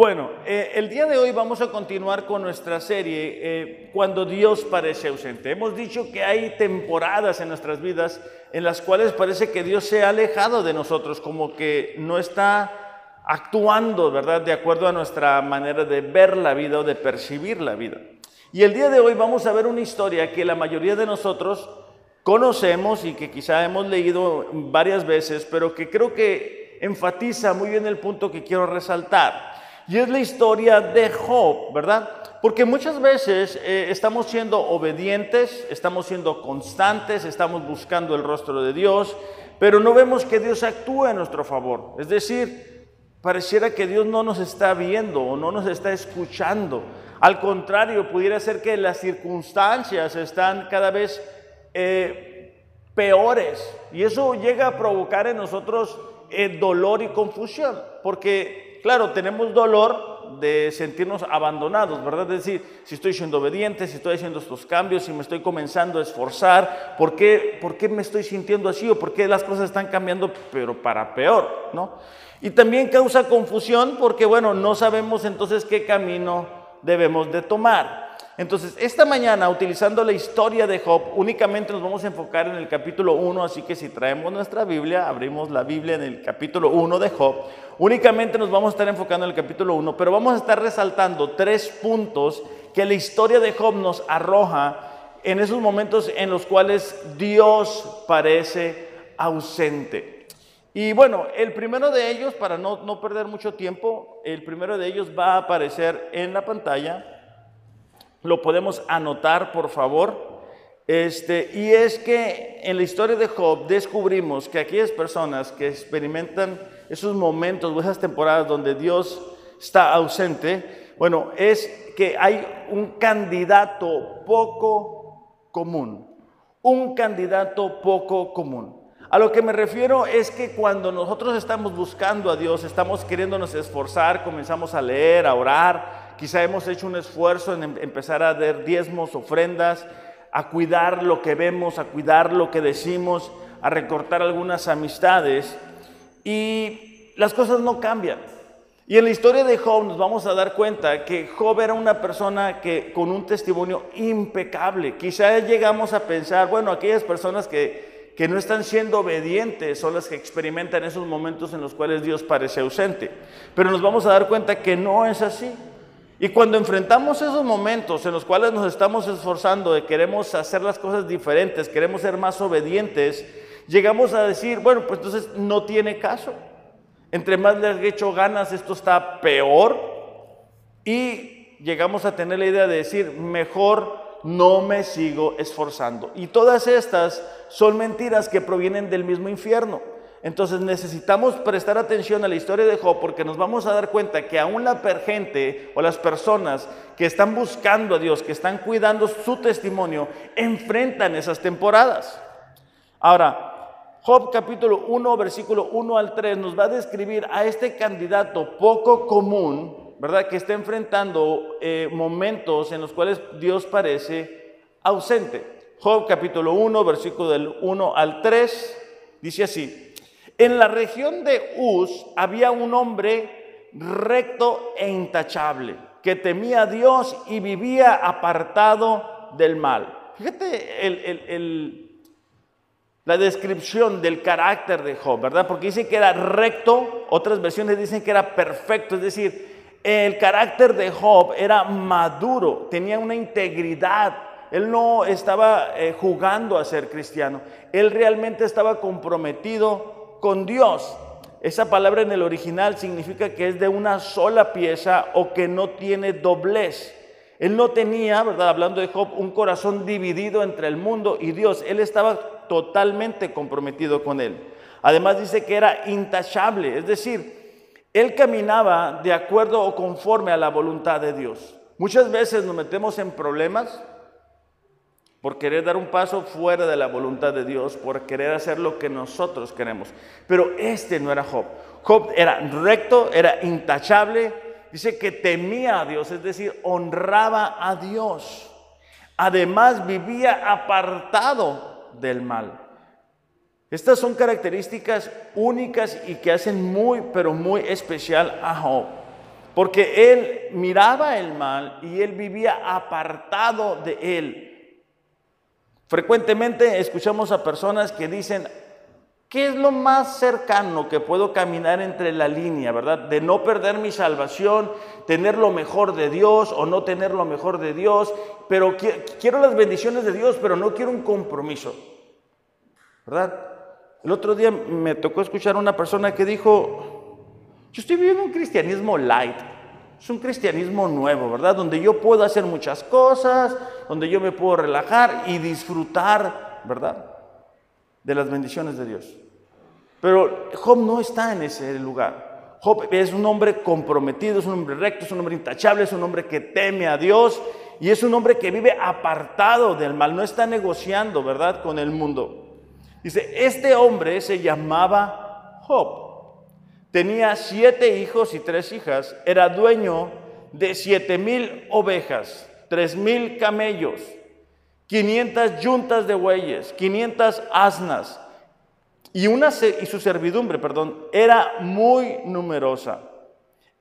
Bueno, eh, el día de hoy vamos a continuar con nuestra serie eh, Cuando Dios parece ausente. Hemos dicho que hay temporadas en nuestras vidas en las cuales parece que Dios se ha alejado de nosotros, como que no está actuando, ¿verdad?, de acuerdo a nuestra manera de ver la vida o de percibir la vida. Y el día de hoy vamos a ver una historia que la mayoría de nosotros conocemos y que quizá hemos leído varias veces, pero que creo que enfatiza muy bien el punto que quiero resaltar. Y es la historia de Job, ¿verdad? Porque muchas veces eh, estamos siendo obedientes, estamos siendo constantes, estamos buscando el rostro de Dios, pero no vemos que Dios actúe en nuestro favor. Es decir, pareciera que Dios no nos está viendo o no nos está escuchando. Al contrario, pudiera ser que las circunstancias están cada vez eh, peores y eso llega a provocar en nosotros eh, dolor y confusión, porque claro, tenemos dolor de sentirnos abandonados, ¿verdad? Es decir, si estoy siendo obediente, si estoy haciendo estos cambios, si me estoy comenzando a esforzar, ¿por qué, ¿por qué me estoy sintiendo así o por qué las cosas están cambiando, pero para peor, ¿no? Y también causa confusión porque, bueno, no sabemos entonces qué camino debemos de tomar. Entonces, esta mañana, utilizando la historia de Job, únicamente nos vamos a enfocar en el capítulo 1, así que si traemos nuestra Biblia, abrimos la Biblia en el capítulo 1 de Job, únicamente nos vamos a estar enfocando en el capítulo 1, pero vamos a estar resaltando tres puntos que la historia de Job nos arroja en esos momentos en los cuales Dios parece ausente. Y bueno, el primero de ellos, para no, no perder mucho tiempo, el primero de ellos va a aparecer en la pantalla lo podemos anotar, por favor. Este, y es que en la historia de Job descubrimos que aquellas personas que experimentan esos momentos o esas temporadas donde Dios está ausente, bueno, es que hay un candidato poco común, un candidato poco común. A lo que me refiero es que cuando nosotros estamos buscando a Dios, estamos queriéndonos esforzar, comenzamos a leer, a orar, Quizá hemos hecho un esfuerzo en em-, empezar a dar diezmos, ofrendas, a cuidar lo que vemos, a cuidar lo que decimos, a recortar algunas amistades y las cosas no cambian. Y en la historia de Job nos vamos a dar cuenta que Job era una persona que con un testimonio impecable. Quizá llegamos a pensar, bueno, aquellas personas que, que no están siendo obedientes son las que experimentan esos momentos en los cuales Dios parece ausente. Pero nos vamos a dar cuenta que no es así. Y cuando enfrentamos esos momentos en los cuales nos estamos esforzando de queremos hacer las cosas diferentes, queremos ser más obedientes, llegamos a decir, bueno, pues entonces no tiene caso. Entre más le he hecho ganas, esto está peor. Y llegamos a tener la idea de decir, mejor no me sigo esforzando. Y todas estas son mentiras que provienen del mismo infierno. Entonces necesitamos prestar atención a la historia de Job porque nos vamos a dar cuenta que aún la gente o las personas que están buscando a Dios, que están cuidando su testimonio, enfrentan esas temporadas. Ahora, Job capítulo 1, versículo 1 al 3 nos va a describir a este candidato poco común, ¿verdad? Que está enfrentando eh, momentos en los cuales Dios parece ausente. Job capítulo 1, versículo del 1 al 3, dice así. En la región de Uz había un hombre recto e intachable, que temía a Dios y vivía apartado del mal. Fíjate la descripción del carácter de Job, ¿verdad? Porque dice que era recto, otras versiones dicen que era perfecto, es decir, el carácter de Job era maduro, tenía una integridad, él no estaba eh, jugando a ser cristiano, él realmente estaba comprometido con Dios. Esa palabra en el original significa que es de una sola pieza o que no tiene doblez. Él no tenía, ¿verdad? Hablando de Job, un corazón dividido entre el mundo y Dios. Él estaba totalmente comprometido con él. Además dice que era intachable, es decir, él caminaba de acuerdo o conforme a la voluntad de Dios. Muchas veces nos metemos en problemas por querer dar un paso fuera de la voluntad de Dios, por querer hacer lo que nosotros queremos. Pero este no era Job. Job era recto, era intachable, dice que temía a Dios, es decir, honraba a Dios. Además vivía apartado del mal. Estas son características únicas y que hacen muy, pero muy especial a Job. porque él miraba el mal y él vivía apartado de él. Frecuentemente escuchamos a personas que dicen, ¿qué es lo más cercano que puedo caminar entre la línea, verdad? De no perder mi salvación, tener lo mejor de Dios o no tener lo mejor de Dios, pero quiero las bendiciones de Dios, pero no quiero un compromiso, ¿verdad? El otro día me tocó escuchar a una persona que dijo, yo estoy viviendo un cristianismo light. Es un cristianismo nuevo, ¿verdad? Donde yo puedo hacer muchas cosas, donde yo me puedo relajar y disfrutar, ¿verdad? De las bendiciones de Dios. Pero Job no está en ese lugar. Job es un hombre comprometido, es un hombre recto, es un hombre intachable, es un hombre que teme a Dios y es un hombre que vive apartado del mal, no está negociando, ¿verdad?, con el mundo. Dice, este hombre se llamaba Job. Tenía siete hijos y tres hijas. Era dueño de siete mil ovejas, tres mil camellos, 500 yuntas de bueyes, 500 asnas. Y, una, y su servidumbre, perdón, era muy numerosa.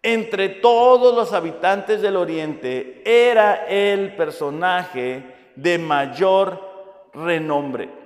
Entre todos los habitantes del oriente era el personaje de mayor renombre.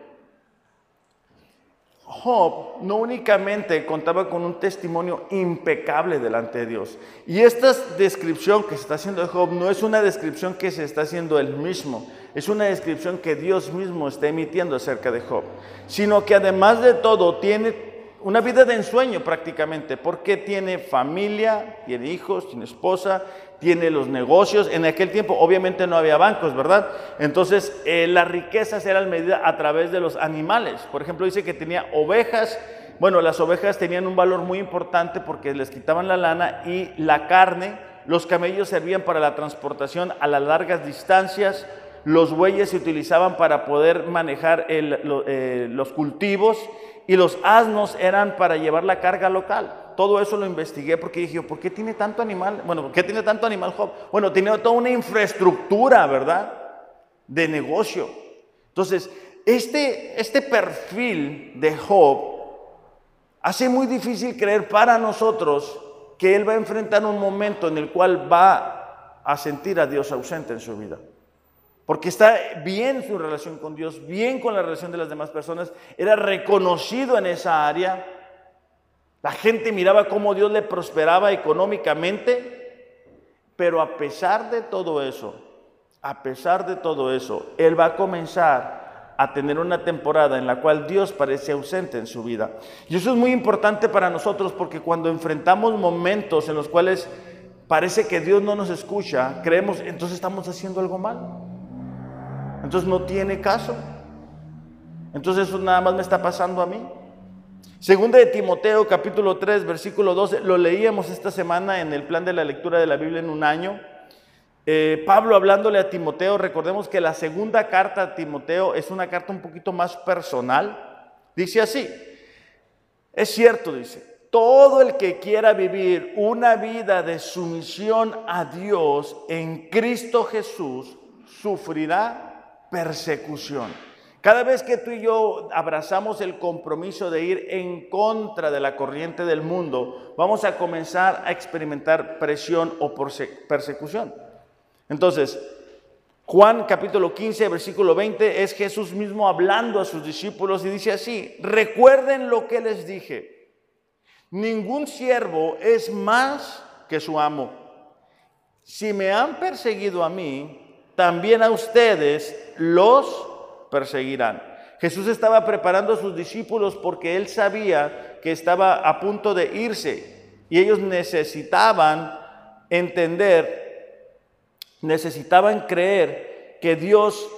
Job no únicamente contaba con un testimonio impecable delante de Dios. Y esta descripción que se está haciendo de Job no es una descripción que se está haciendo él mismo, es una descripción que Dios mismo está emitiendo acerca de Job. Sino que además de todo tiene una vida de ensueño prácticamente, porque tiene familia, tiene hijos, tiene esposa, tiene los negocios. En aquel tiempo obviamente no había bancos, ¿verdad? Entonces eh, las riquezas eran medidas a través de los animales. Por ejemplo, dice que tenía ovejas. Bueno, las ovejas tenían un valor muy importante porque les quitaban la lana y la carne. Los camellos servían para la transportación a las largas distancias. Los bueyes se utilizaban para poder manejar eh, los cultivos y los asnos eran para llevar la carga local. Todo eso lo investigué porque dije, ¿por qué tiene tanto animal? Bueno, ¿por qué tiene tanto animal Job? Bueno, tiene toda una infraestructura, ¿verdad? De negocio. Entonces, este, este perfil de Job hace muy difícil creer para nosotros que él va a enfrentar un momento en el cual va a sentir a Dios ausente en su vida. Porque está bien su relación con Dios, bien con la relación de las demás personas, era reconocido en esa área. La gente miraba cómo Dios le prosperaba económicamente, pero a pesar de todo eso, a pesar de todo eso, él va a comenzar a tener una temporada en la cual Dios parece ausente en su vida. Y eso es muy importante para nosotros porque cuando enfrentamos momentos en los cuales parece que Dios no nos escucha, creemos, entonces estamos haciendo algo mal. Entonces no tiene caso. Entonces eso nada más me está pasando a mí. Segunda de Timoteo capítulo 3 versículo 12, lo leíamos esta semana en el plan de la lectura de la Biblia en un año. Eh, Pablo hablándole a Timoteo, recordemos que la segunda carta a Timoteo es una carta un poquito más personal. Dice así, es cierto, dice, todo el que quiera vivir una vida de sumisión a Dios en Cristo Jesús sufrirá persecución. Cada vez que tú y yo abrazamos el compromiso de ir en contra de la corriente del mundo, vamos a comenzar a experimentar presión o persecución. Entonces, Juan capítulo 15, versículo 20 es Jesús mismo hablando a sus discípulos y dice así, recuerden lo que les dije, ningún siervo es más que su amo. Si me han perseguido a mí, también a ustedes los perseguirán. Jesús estaba preparando a sus discípulos porque él sabía que estaba a punto de irse y ellos necesitaban entender, necesitaban creer que Dios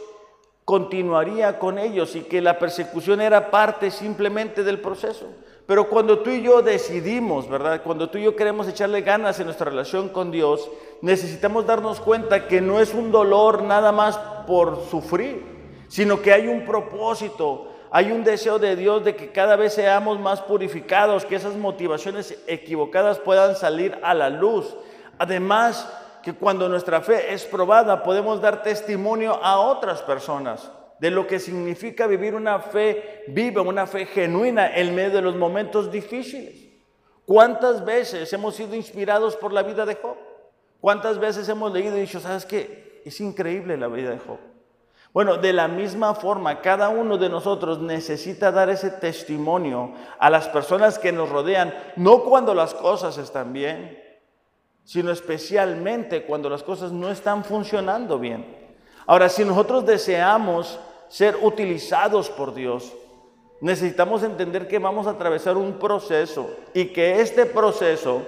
continuaría con ellos y que la persecución era parte simplemente del proceso. Pero cuando tú y yo decidimos, ¿verdad? Cuando tú y yo queremos echarle ganas en nuestra relación con Dios, necesitamos darnos cuenta que no es un dolor nada más por sufrir, sino que hay un propósito, hay un deseo de Dios de que cada vez seamos más purificados, que esas motivaciones equivocadas puedan salir a la luz. Además, que cuando nuestra fe es probada, podemos dar testimonio a otras personas de lo que significa vivir una fe viva, una fe genuina en medio de los momentos difíciles. ¿Cuántas veces hemos sido inspirados por la vida de Job? ¿Cuántas veces hemos leído y dicho, sabes qué? Es increíble la vida de Job. Bueno, de la misma forma, cada uno de nosotros necesita dar ese testimonio a las personas que nos rodean, no cuando las cosas están bien, sino especialmente cuando las cosas no están funcionando bien. Ahora, si nosotros deseamos ser utilizados por Dios, necesitamos entender que vamos a atravesar un proceso y que este proceso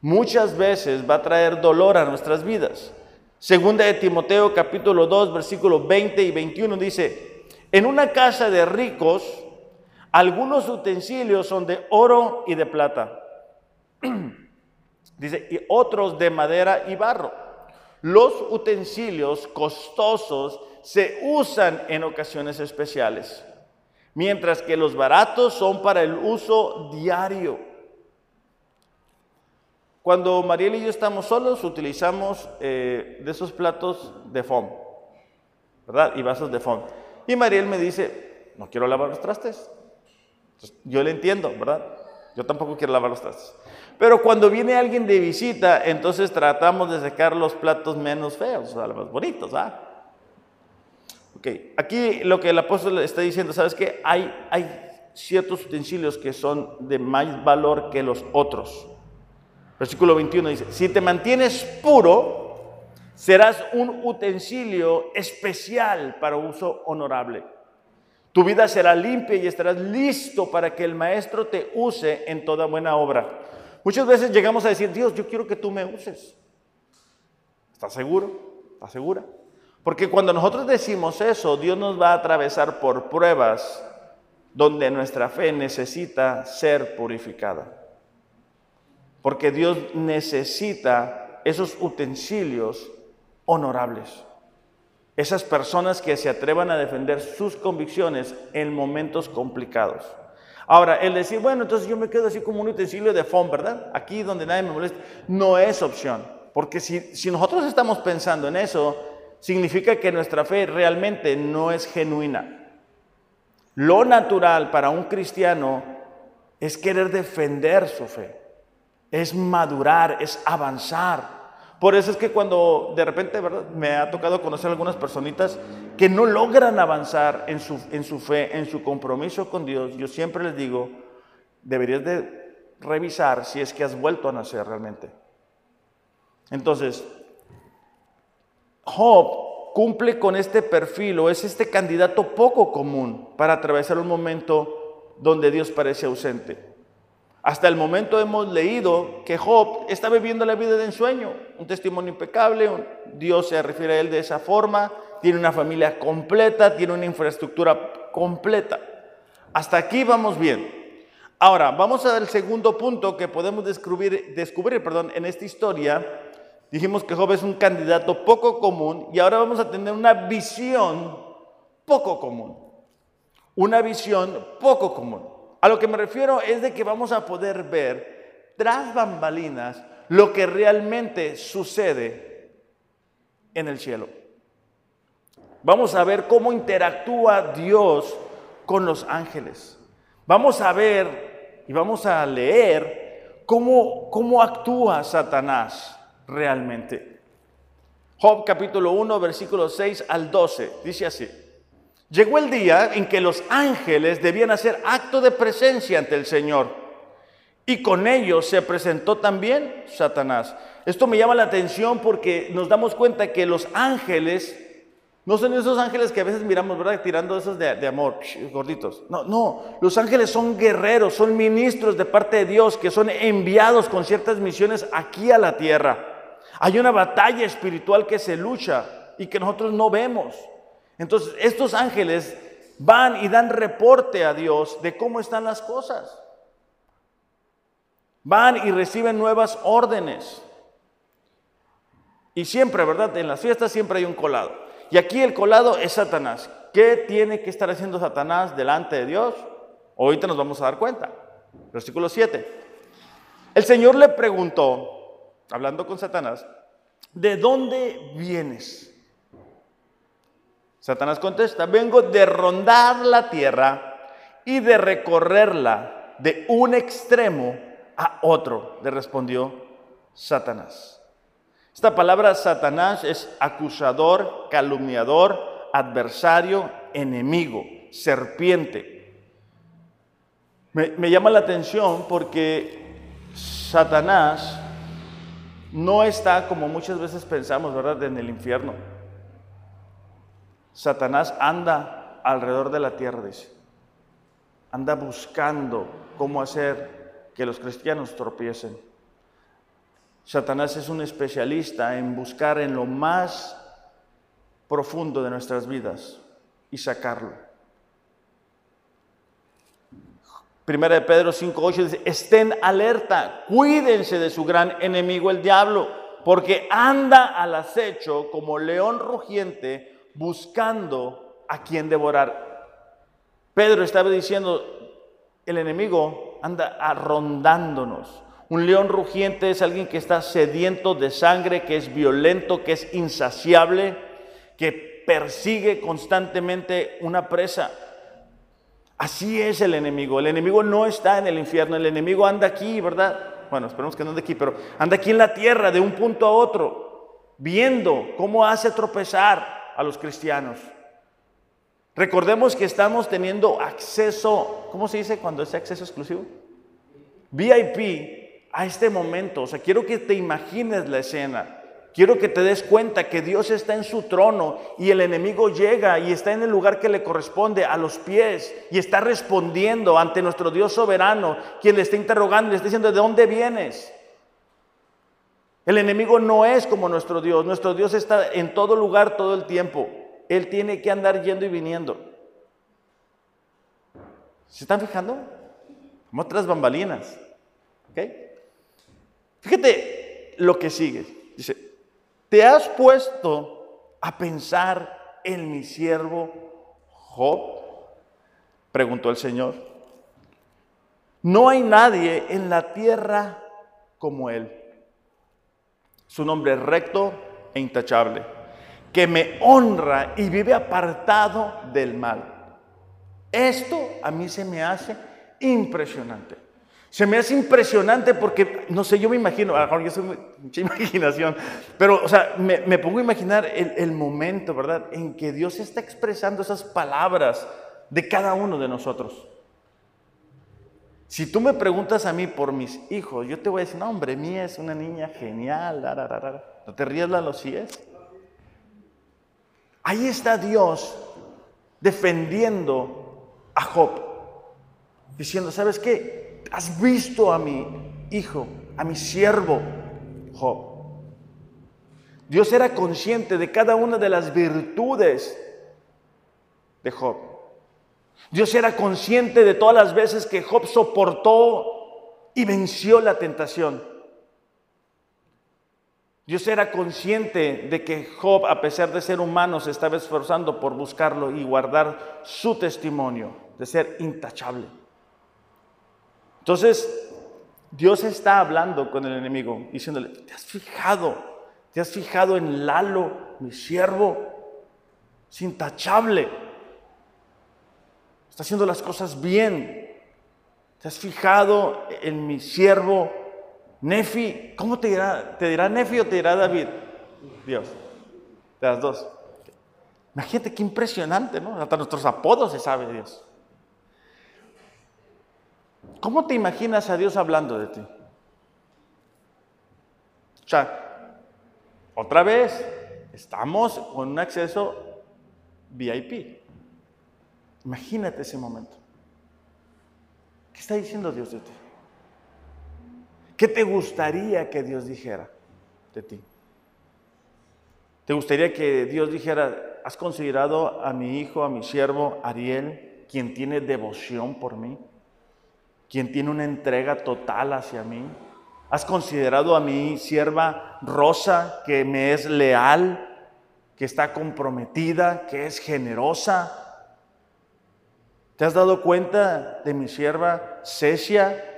muchas veces va a traer dolor a nuestras vidas. Segunda de Timoteo capítulo 2 versículos 20 y 21 dice, en una casa de ricos algunos utensilios son de oro y de plata. dice, y otros de madera y barro. Los utensilios costosos se usan en ocasiones especiales, mientras que los baratos son para el uso diario. Cuando Mariel y yo estamos solos, utilizamos eh, de esos platos de foam, ¿verdad? Y vasos de foam. Y Mariel me dice, no quiero lavar los trastes. yo le entiendo, ¿verdad? Yo tampoco quiero lavar los trastes. Pero cuando viene alguien de visita, entonces tratamos de sacar los platos menos feos, o sea, los más bonitos, ¿ah? Ok, aquí lo que el apóstol está diciendo, ¿sabes qué? Hay, hay ciertos utensilios que son de más valor que los otros. Versículo 21 dice, si te mantienes puro, serás un utensilio especial para uso honorable. Tu vida será limpia y estarás listo para que el maestro te use en toda buena obra. Muchas veces llegamos a decir, Dios, yo quiero que tú me uses. ¿Estás seguro? ¿Estás segura? Porque cuando nosotros decimos eso, Dios nos va a atravesar por pruebas donde nuestra fe necesita ser purificada. Porque Dios necesita esos utensilios honorables. Esas personas que se atrevan a defender sus convicciones en momentos complicados. Ahora, el decir, bueno, entonces yo me quedo así como un utensilio de foam, ¿verdad? Aquí donde nadie me molesta, no es opción. Porque si, si nosotros estamos pensando en eso, significa que nuestra fe realmente no es genuina. Lo natural para un cristiano es querer defender su fe es madurar, es avanzar. Por eso es que cuando de repente ¿verdad? me ha tocado conocer algunas personitas que no logran avanzar en su, en su fe, en su compromiso con Dios, yo siempre les digo, deberías de revisar si es que has vuelto a nacer realmente. Entonces, Job cumple con este perfil o es este candidato poco común para atravesar un momento donde Dios parece ausente. Hasta el momento hemos leído que Job está viviendo la vida de ensueño, un testimonio impecable, Dios se refiere a él de esa forma, tiene una familia completa, tiene una infraestructura completa. Hasta aquí vamos bien. Ahora, vamos al segundo punto que podemos descubrir, descubrir perdón, en esta historia. Dijimos que Job es un candidato poco común y ahora vamos a tener una visión poco común. Una visión poco común. A lo que me refiero es de que vamos a poder ver tras bambalinas lo que realmente sucede en el cielo. Vamos a ver cómo interactúa Dios con los ángeles. Vamos a ver y vamos a leer cómo, cómo actúa Satanás realmente. Job capítulo 1, versículos 6 al 12, dice así. Llegó el día en que los ángeles debían hacer acto de presencia ante el Señor. Y con ellos se presentó también Satanás. Esto me llama la atención porque nos damos cuenta que los ángeles no son esos ángeles que a veces miramos, ¿verdad? Tirando esos de, amor, gorditos. No, no, los ángeles son guerreros, son ministros de parte de Dios que son enviados con ciertas misiones aquí a la tierra. Hay una batalla espiritual que se lucha y que nosotros no vemos. Entonces, estos ángeles van y dan reporte a Dios de cómo están las cosas. Van y reciben nuevas órdenes. Y siempre, ¿verdad? En las fiestas siempre hay un colado. Y aquí el colado es Satanás. ¿Qué tiene que estar haciendo Satanás delante de Dios? Ahorita nos vamos a dar cuenta. Versículo 7. El Señor le preguntó, hablando con Satanás, ¿de dónde vienes? Satanás contesta, vengo de rondar la tierra y de recorrerla de un extremo a otro, le respondió Satanás. Esta palabra Satanás es acusador, calumniador, adversario, enemigo, serpiente. Me, llama la atención porque Satanás no está como muchas veces pensamos, ¿verdad?, en el infierno. Satanás anda alrededor de la tierra, dice. Anda buscando cómo hacer que los cristianos tropiecen. Satanás es un especialista en buscar en lo más profundo de nuestras vidas y sacarlo. Primera de Pedro 5.8 dice, estén alerta, cuídense de su gran enemigo el diablo, porque anda al acecho como león rugiente buscando a quien devorar. Pedro estaba diciendo, el enemigo anda rondándonos. Un león rugiente es alguien que está sediento de sangre, que es violento, que es insaciable, que persigue constantemente una presa. Así es el enemigo. El enemigo no está en el infierno, el enemigo anda aquí, ¿verdad? Bueno, esperemos que no ande aquí, pero anda aquí en la tierra de un punto a otro, viendo cómo hace tropezar los cristianos. Recordemos que estamos teniendo acceso, ¿cómo se dice cuando es acceso exclusivo? VIP a este momento. O sea, quiero que te imagines la escena. Quiero que te des cuenta que Dios está en su trono y el enemigo llega y está en el lugar que le corresponde, a los pies, y está respondiendo ante nuestro Dios soberano, quien le está interrogando, le está diciendo, ¿de dónde vienes? El enemigo no es como nuestro Dios, nuestro Dios está en todo lugar todo el tiempo. Él tiene que andar yendo y viniendo. ¿Se están fijando? Como otras bambalinas. Fíjate lo que sigue. Dice, ¿te has puesto a pensar en mi siervo Job? Preguntó el Señor. No hay nadie en la tierra como él. Su nombre recto e intachable que me honra y vive apartado del mal. Esto a mí se me hace impresionante. Se me hace impresionante porque, no sé, yo me imagino, a yo soy mucha imaginación, pero, o sea, me, pongo a imaginar el, momento, ¿verdad?, en que Dios está expresando esas palabras de cada uno de nosotros. Si tú me preguntas a mí por mis hijos, yo te voy a decir, no, hombre, mía es una niña genial, no te rías, Lalo, si es. Ahí está Dios defendiendo a Job, diciendo, ¿sabes qué? Has visto a mi hijo, a mi siervo Job. Dios era consciente de cada una de las virtudes de Job. Dios era consciente de todas las veces que Job soportó y venció la tentación. Dios era consciente de que Job, a pesar de ser humano, se estaba esforzando por buscarlo y guardar su testimonio de ser intachable. Entonces, Dios está hablando con el enemigo, diciéndole, ¿te has fijado? ¿Te has fijado en Lalo, mi siervo? Es intachable. Está haciendo las cosas bien. ¿Te has fijado en mi siervo Nefi, ¿cómo te dirá? ¿Te dirá Nefi o te dirá David? Dios, de las dos. Imagínate qué impresionante, ¿no? Hasta nuestros apodos se sabe Dios. ¿Cómo te imaginas a Dios hablando de ti? O sea, otra vez, estamos con un acceso VIP. Imagínate ese momento. ¿Qué está diciendo Dios de ti? ¿Qué te gustaría que Dios dijera de ti? ¿Te gustaría que Dios dijera, has considerado a mi hijo, a mi siervo Ariel, quien tiene devoción por mí? Quien tiene una entrega total hacia mí? ¿Has considerado a mi sierva Rosa, que me es leal, que está comprometida, que es generosa? ¿Te has dado cuenta de mi sierva Cecia,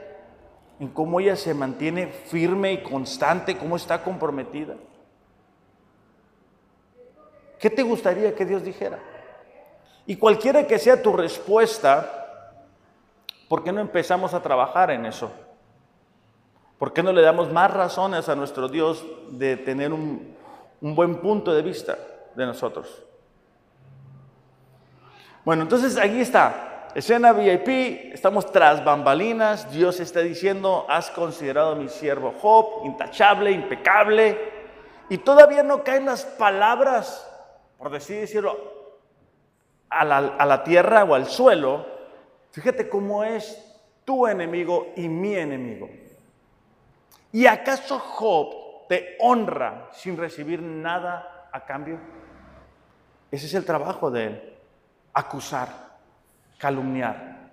en cómo ella se mantiene firme y constante, cómo está comprometida. ¿Qué te gustaría que Dios dijera? Y cualquiera que sea tu respuesta, ¿por qué no empezamos a trabajar en eso? ¿Por qué no le damos más razones a nuestro Dios de tener un, un buen punto de vista de nosotros? Bueno, entonces aquí está, escena VIP, estamos tras bambalinas, Dios está diciendo, has considerado a mi siervo Job intachable, impecable, y todavía no caen las palabras, por decir decirlo, a la, a la tierra o al suelo, fíjate cómo es tu enemigo y mi enemigo. ¿Y acaso Job te honra sin recibir nada a cambio? Ese es el trabajo de él, acusar, calumniar.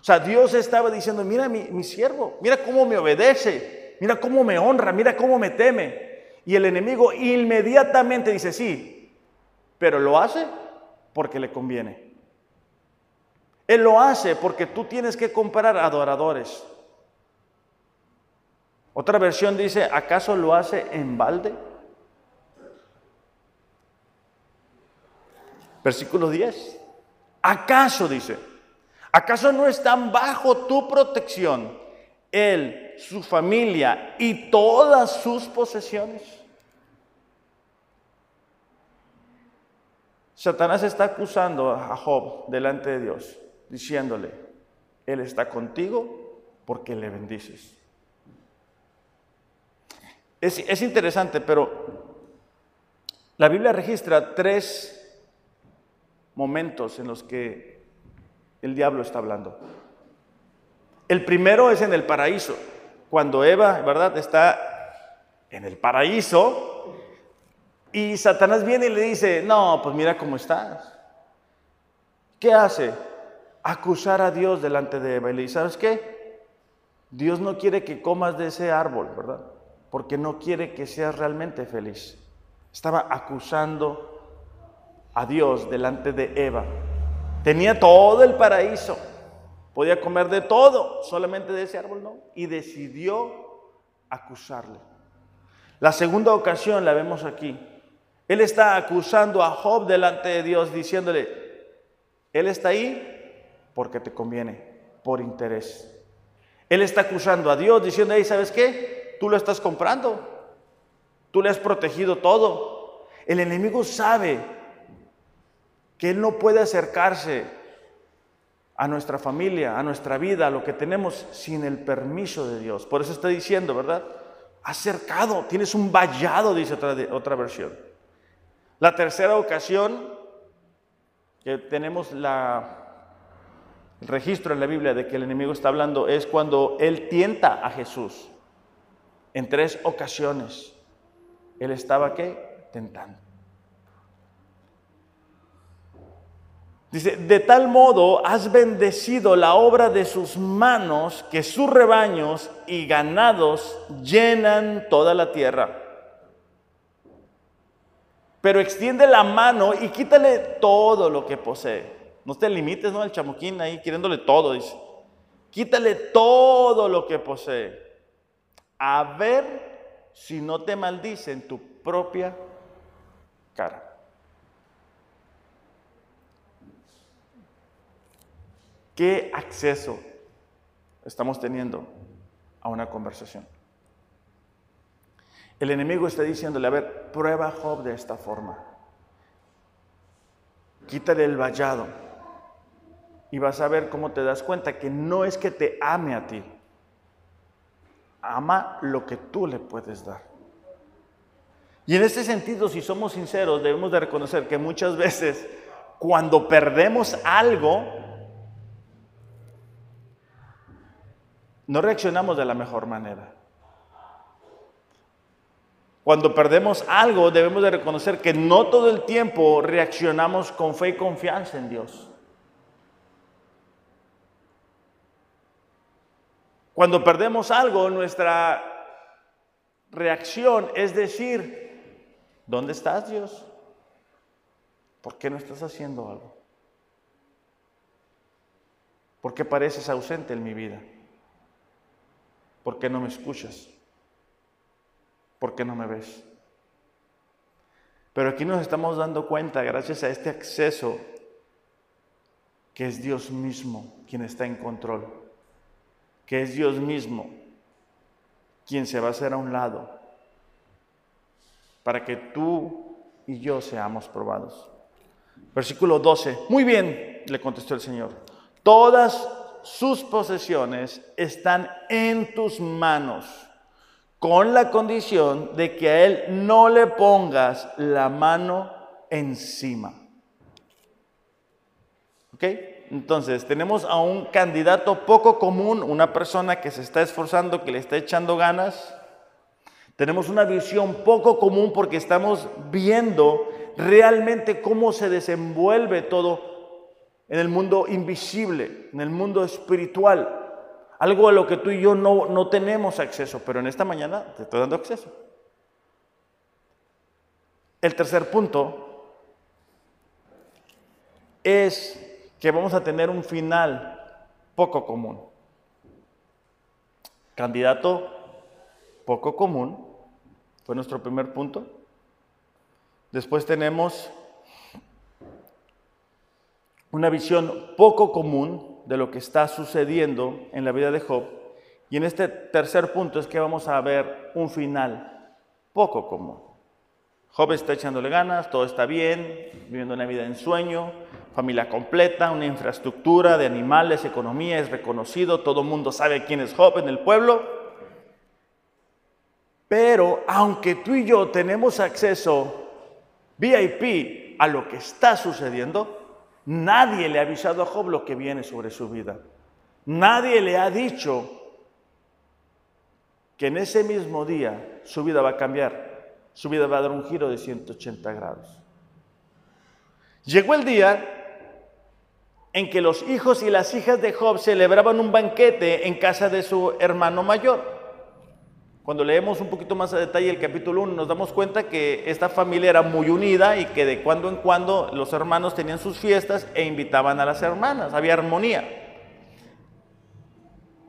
O sea, Dios estaba diciendo, mira mi, mi siervo, mira cómo me obedece, mira cómo me honra, mira cómo me teme. Y el enemigo inmediatamente dice, sí, pero lo hace porque le conviene. Él lo hace porque tú tienes que comprar adoradores. Otra versión dice, ¿acaso lo hace en balde? Versículo 10. ¿Acaso dice? ¿Acaso no están bajo tu protección él, su familia y todas sus posesiones? Satanás está acusando a Job delante de Dios, diciéndole, Él está contigo porque le bendices. Es, interesante, pero la Biblia registra tres momentos en los que el diablo está hablando. El primero es en el paraíso, cuando Eva, ¿verdad?, está en el paraíso y Satanás viene y le dice, no, pues mira cómo estás. ¿Qué hace? Acusar a Dios delante de Eva y le dice, ¿sabes qué? Dios no quiere que comas de ese árbol, ¿verdad? porque no quiere que seas realmente feliz. Estaba acusando a Dios delante de Eva. Tenía todo el paraíso, podía comer de todo, solamente de ese árbol no, y decidió acusarle. La segunda ocasión la vemos aquí. Él está acusando a Job delante de Dios, diciéndole, Él está ahí porque te conviene, por interés. Él está acusando a Dios, diciendo, ahí, ¿sabes qué? tú lo estás comprando. Tú le has protegido todo. El enemigo sabe que él no puede acercarse a nuestra familia, a nuestra vida, a lo que tenemos sin el permiso de Dios. Por eso está diciendo, ¿verdad? Acercado, tienes un vallado, dice otra, otra versión. La tercera ocasión que tenemos el registro en la Biblia de que el enemigo está hablando es cuando él tienta a Jesús. En tres ocasiones él estaba qué? Tentando. Dice, de tal modo has bendecido la obra de sus manos que sus rebaños y ganados llenan toda la tierra. Pero extiende la mano y quítale todo lo que posee. No te limites, ¿no? El chamoquín ahí queriéndole todo, dice. Quítale todo lo que posee a ver si no te maldice en tu propia cara. ¿Qué acceso estamos teniendo a una conversación? El enemigo está diciéndole, a ver, prueba a Job de esta forma. Quítale el vallado y vas a ver cómo te das cuenta que no es que te ame a ti, ama lo que tú le puedes dar. Y en este sentido, si somos sinceros, debemos de reconocer que muchas veces cuando perdemos algo, no reaccionamos de la mejor manera. Cuando perdemos algo, debemos de reconocer que no todo el tiempo reaccionamos con fe y confianza en Dios. Cuando perdemos algo, nuestra reacción es decir, ¿dónde estás Dios? ¿Por qué no estás haciendo algo? ¿Por qué pareces ausente en mi vida? ¿Por qué no me escuchas? ¿Por qué no me ves? Pero aquí nos estamos dando cuenta, gracias a este acceso, que es Dios mismo quien está en control que es Dios mismo quien se va a hacer a un lado para que tú y yo seamos probados. Versículo 12. Muy bien, le contestó el Señor. Todas sus posesiones están en tus manos, con la condición de que a Él no le pongas la mano encima. ¿Ok? Entonces, tenemos a un candidato poco común, una persona que se está esforzando, que le está echando ganas. Tenemos una visión poco común porque estamos viendo realmente cómo se desenvuelve todo en el mundo invisible, en el mundo espiritual. Algo a lo que tú y yo no, no tenemos acceso, pero en esta mañana te estoy dando acceso. El tercer punto es que vamos a tener un final poco común. Candidato poco común, fue nuestro primer punto. Después tenemos una visión poco común de lo que está sucediendo en la vida de Job. Y en este tercer punto es que vamos a ver un final poco común. Job está echándole ganas, todo está bien, viviendo una vida en sueño, familia completa, una infraestructura de animales, economía, es reconocido, todo el mundo sabe quién es Job en el pueblo. Pero aunque tú y yo tenemos acceso VIP a lo que está sucediendo, Nadie le ha avisado a Job lo que viene sobre su vida. Nadie le ha dicho que en ese mismo día su vida va a cambiar. Su vida va a dar un giro de 180 grados. Llegó el día en que los hijos y las hijas de Job celebraban un banquete en casa de su hermano mayor. Cuando leemos un poquito más a detalle el capítulo 1, nos damos cuenta que esta familia era muy unida y que de cuando en cuando los hermanos tenían sus fiestas e invitaban a las hermanas, había armonía.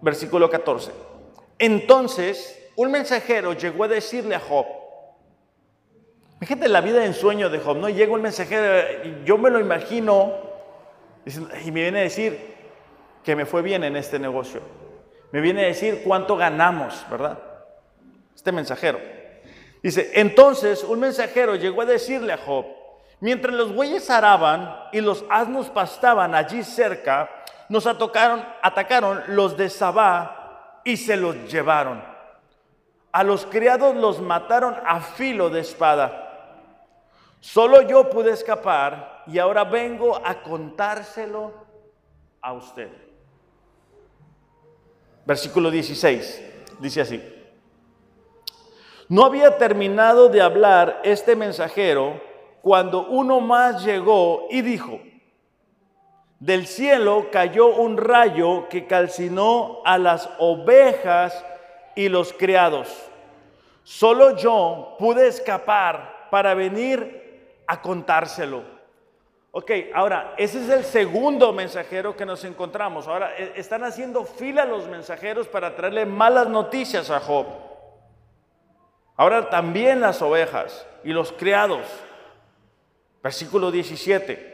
Versículo 14. Entonces, un mensajero llegó a decirle a Job, fíjate la vida en sueño de Job, ¿no? llega un mensajero, yo me lo imagino, y me viene a decir que me fue bien en este negocio. Me viene a decir cuánto ganamos, ¿verdad? Este mensajero. Dice, entonces un mensajero llegó a decirle a Job, mientras los bueyes araban y los asnos pastaban allí cerca, nos atacaron, atacaron los de Sabá y se los llevaron. A los criados los mataron a filo de espada. Solo yo pude escapar y ahora vengo a contárselo a usted. Versículo 16, dice así. No había terminado de hablar este mensajero cuando uno más llegó y dijo, del cielo cayó un rayo que calcinó a las ovejas y los criados. Solo yo pude escapar para venir a contárselo. Ok, ahora, ese es el segundo mensajero que nos encontramos. Ahora, e, están haciendo fila los mensajeros para traerle malas noticias a Job. Ahora también las ovejas y los criados. Versículo 17.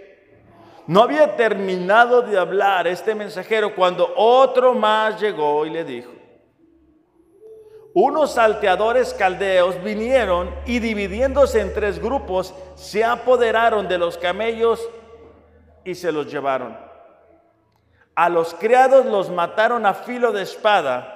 No había terminado de hablar este mensajero cuando otro más llegó y le dijo, unos salteadores caldeos vinieron y dividiéndose en tres grupos, se apoderaron de los camellos y se los llevaron. A los criados los mataron a filo de espada.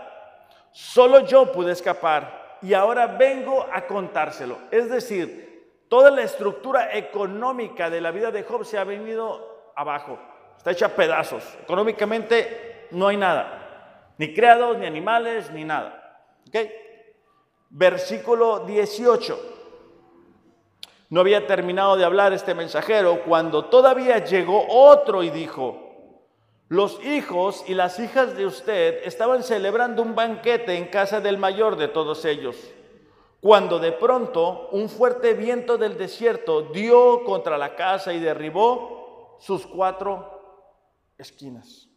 Solo yo pude escapar y ahora vengo a contárselo. Es decir, toda la estructura económica de la vida de Job se ha venido abajo, está hecha a pedazos. Económicamente no hay nada, ni creados, ni animales, ni nada. Versículo 18. No había terminado de hablar este mensajero cuando todavía llegó otro y dijo, los hijos y las hijas de usted estaban celebrando un banquete en casa del mayor de todos ellos, cuando de pronto un fuerte viento del desierto dio contra la casa y derribó sus cuatro esquinas.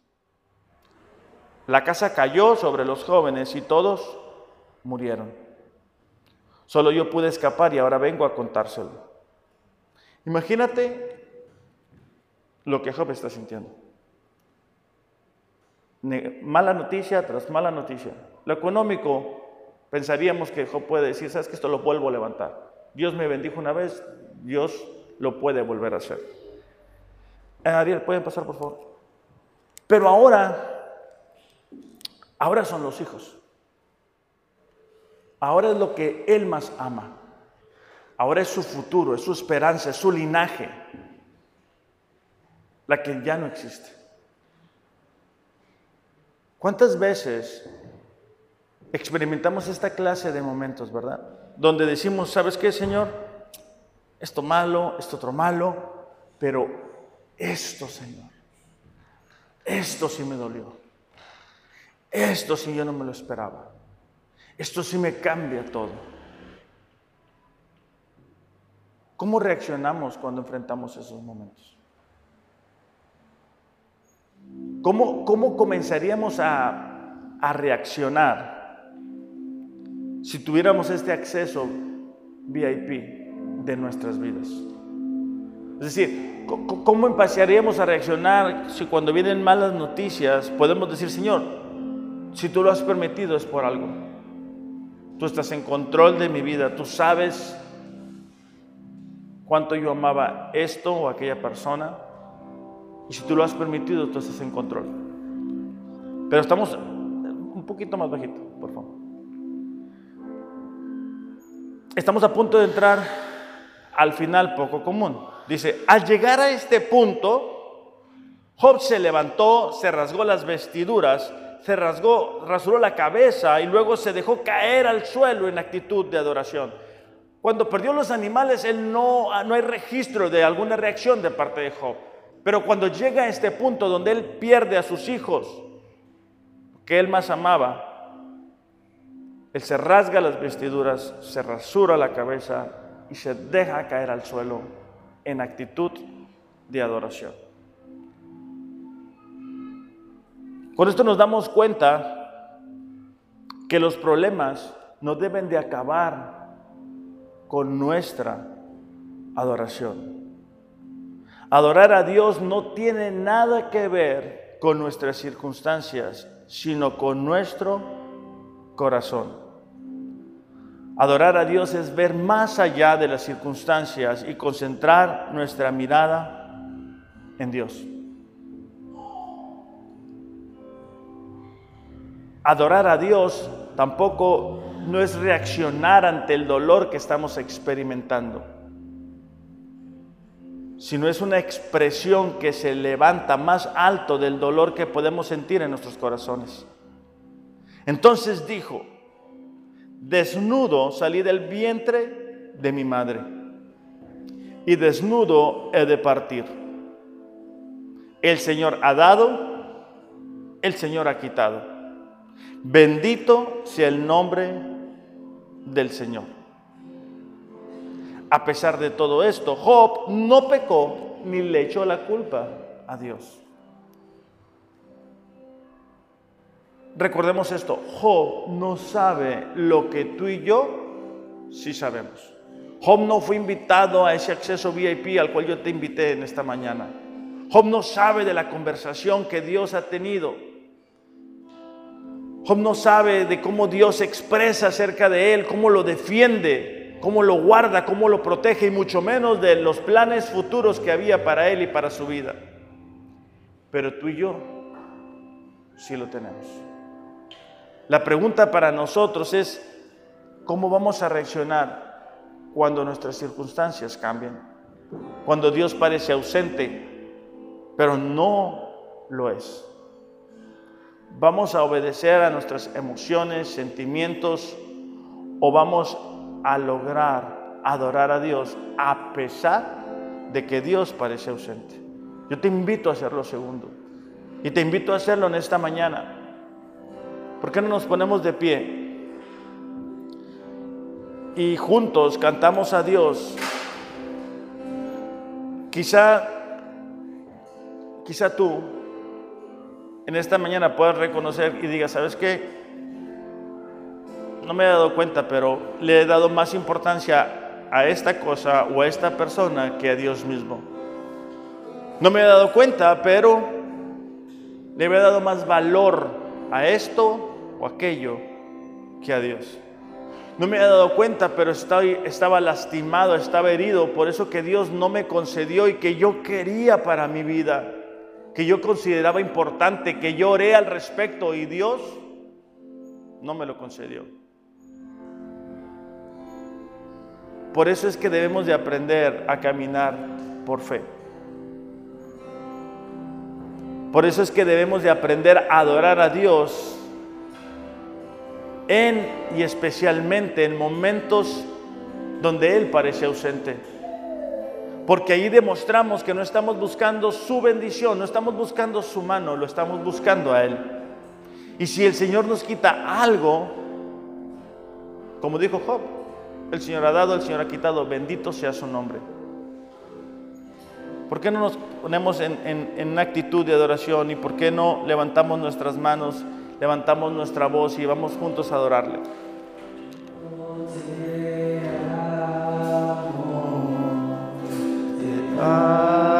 La casa cayó sobre los jóvenes y todos murieron. Solo yo pude escapar y ahora vengo a contárselo. Imagínate lo que Job está sintiendo mala noticia tras mala noticia. Lo económico pensaríamos que Job puede decir, sabes que esto lo vuelvo a levantar. Dios me bendijo una vez, Dios lo puede volver a hacer. Eh, Ariel, ¿pueden pasar por favor? Pero ahora, ahora son los hijos. Ahora es lo que él más ama. Ahora es su futuro, es su esperanza, es su linaje, la que ya no existe. ¿Cuántas veces experimentamos esta clase de momentos, verdad? Donde decimos, ¿sabes qué, Señor? Esto malo, esto otro malo, pero esto, Señor, esto sí me dolió. Esto sí yo no me lo esperaba. Esto sí me cambia todo. ¿Cómo reaccionamos cuando enfrentamos esos momentos? ¿Cómo, cómo comenzaríamos a, a reaccionar si tuviéramos este acceso VIP de nuestras vidas. Es decir, ¿cómo empezaríamos a reaccionar si cuando vienen malas noticias podemos decir, Señor, si tú lo has permitido es por algo? Tú estás en control de mi vida, tú sabes cuánto yo amaba esto o aquella persona. Y si tú lo has permitido, tú estás en control. Pero estamos un poquito más bajito, por favor. Estamos a punto de entrar al final poco común. Dice, al llegar a este punto, Job se levantó, se rasgó las vestiduras, se rasgó, rasuró la cabeza y luego se dejó caer al suelo en actitud de adoración. Cuando perdió los animales, él no, no hay registro de alguna reacción de parte de Job. Pero cuando llega a este punto donde él pierde a sus hijos, que él más amaba, él se rasga las vestiduras, se rasura la cabeza y se deja caer al suelo en actitud de adoración. Con esto nos damos cuenta que los problemas no deben de acabar con nuestra adoración. Adorar a Dios no tiene nada que ver con nuestras circunstancias, sino con nuestro corazón. Adorar a Dios es ver más allá de las circunstancias y concentrar nuestra mirada en Dios. Adorar a Dios tampoco no es reaccionar ante el dolor que estamos experimentando, sino es una expresión que se levanta más alto del dolor que podemos sentir en nuestros corazones. Entonces dijo, desnudo salí del vientre de mi madre y desnudo he de partir. El Señor ha dado, el Señor ha quitado. Bendito sea el nombre del Señor. A pesar de todo esto, Job no pecó ni le echó la culpa a Dios. Recordemos esto, Job no sabe lo que tú y yo sí sabemos. Job no fue invitado a ese acceso VIP al cual yo te invité en esta mañana. Job no sabe de la conversación que Dios ha tenido. Job no sabe de cómo Dios expresa acerca de él, cómo lo defiende, cómo lo guarda, cómo lo protege y mucho menos de los planes futuros que había para él y para su vida. Pero tú y yo sí lo tenemos. La pregunta para nosotros es, ¿cómo vamos a reaccionar cuando nuestras circunstancias cambien? Cuando Dios parece ausente, pero no lo es. ¿Vamos a obedecer a nuestras emociones, sentimientos o vamos a lograr adorar a Dios a pesar de que Dios parece ausente? Yo te invito a hacer lo segundo y te invito a hacerlo en esta mañana. ¿Por qué no nos ponemos de pie? Y juntos cantamos a Dios. Quizá, quizá tú en esta mañana puedas reconocer y digas, ¿sabes qué? No me he dado cuenta, pero le he dado más importancia a esta cosa o a esta persona que a Dios mismo. No me he dado cuenta, pero le he dado más valor a esto o aquello que a Dios. No me había dado cuenta, pero estoy, estaba lastimado, estaba herido, por eso que Dios no me concedió y que yo quería para mi vida, que yo consideraba importante, que yo oré al respecto y Dios no me lo concedió. Por eso es que debemos de aprender a caminar por fe. Por eso es que debemos de aprender a adorar a Dios en y especialmente en momentos donde Él parece ausente. Porque ahí demostramos que no estamos buscando su bendición, no estamos buscando su mano, lo estamos buscando a Él. Y si el Señor nos quita algo, como dijo Job, el Señor ha dado, el Señor ha quitado, bendito sea su nombre. ¿Por qué no nos ponemos en, en, en, una actitud de adoración y por qué no levantamos nuestras manos, levantamos nuestra voz y vamos juntos a adorarle? Te.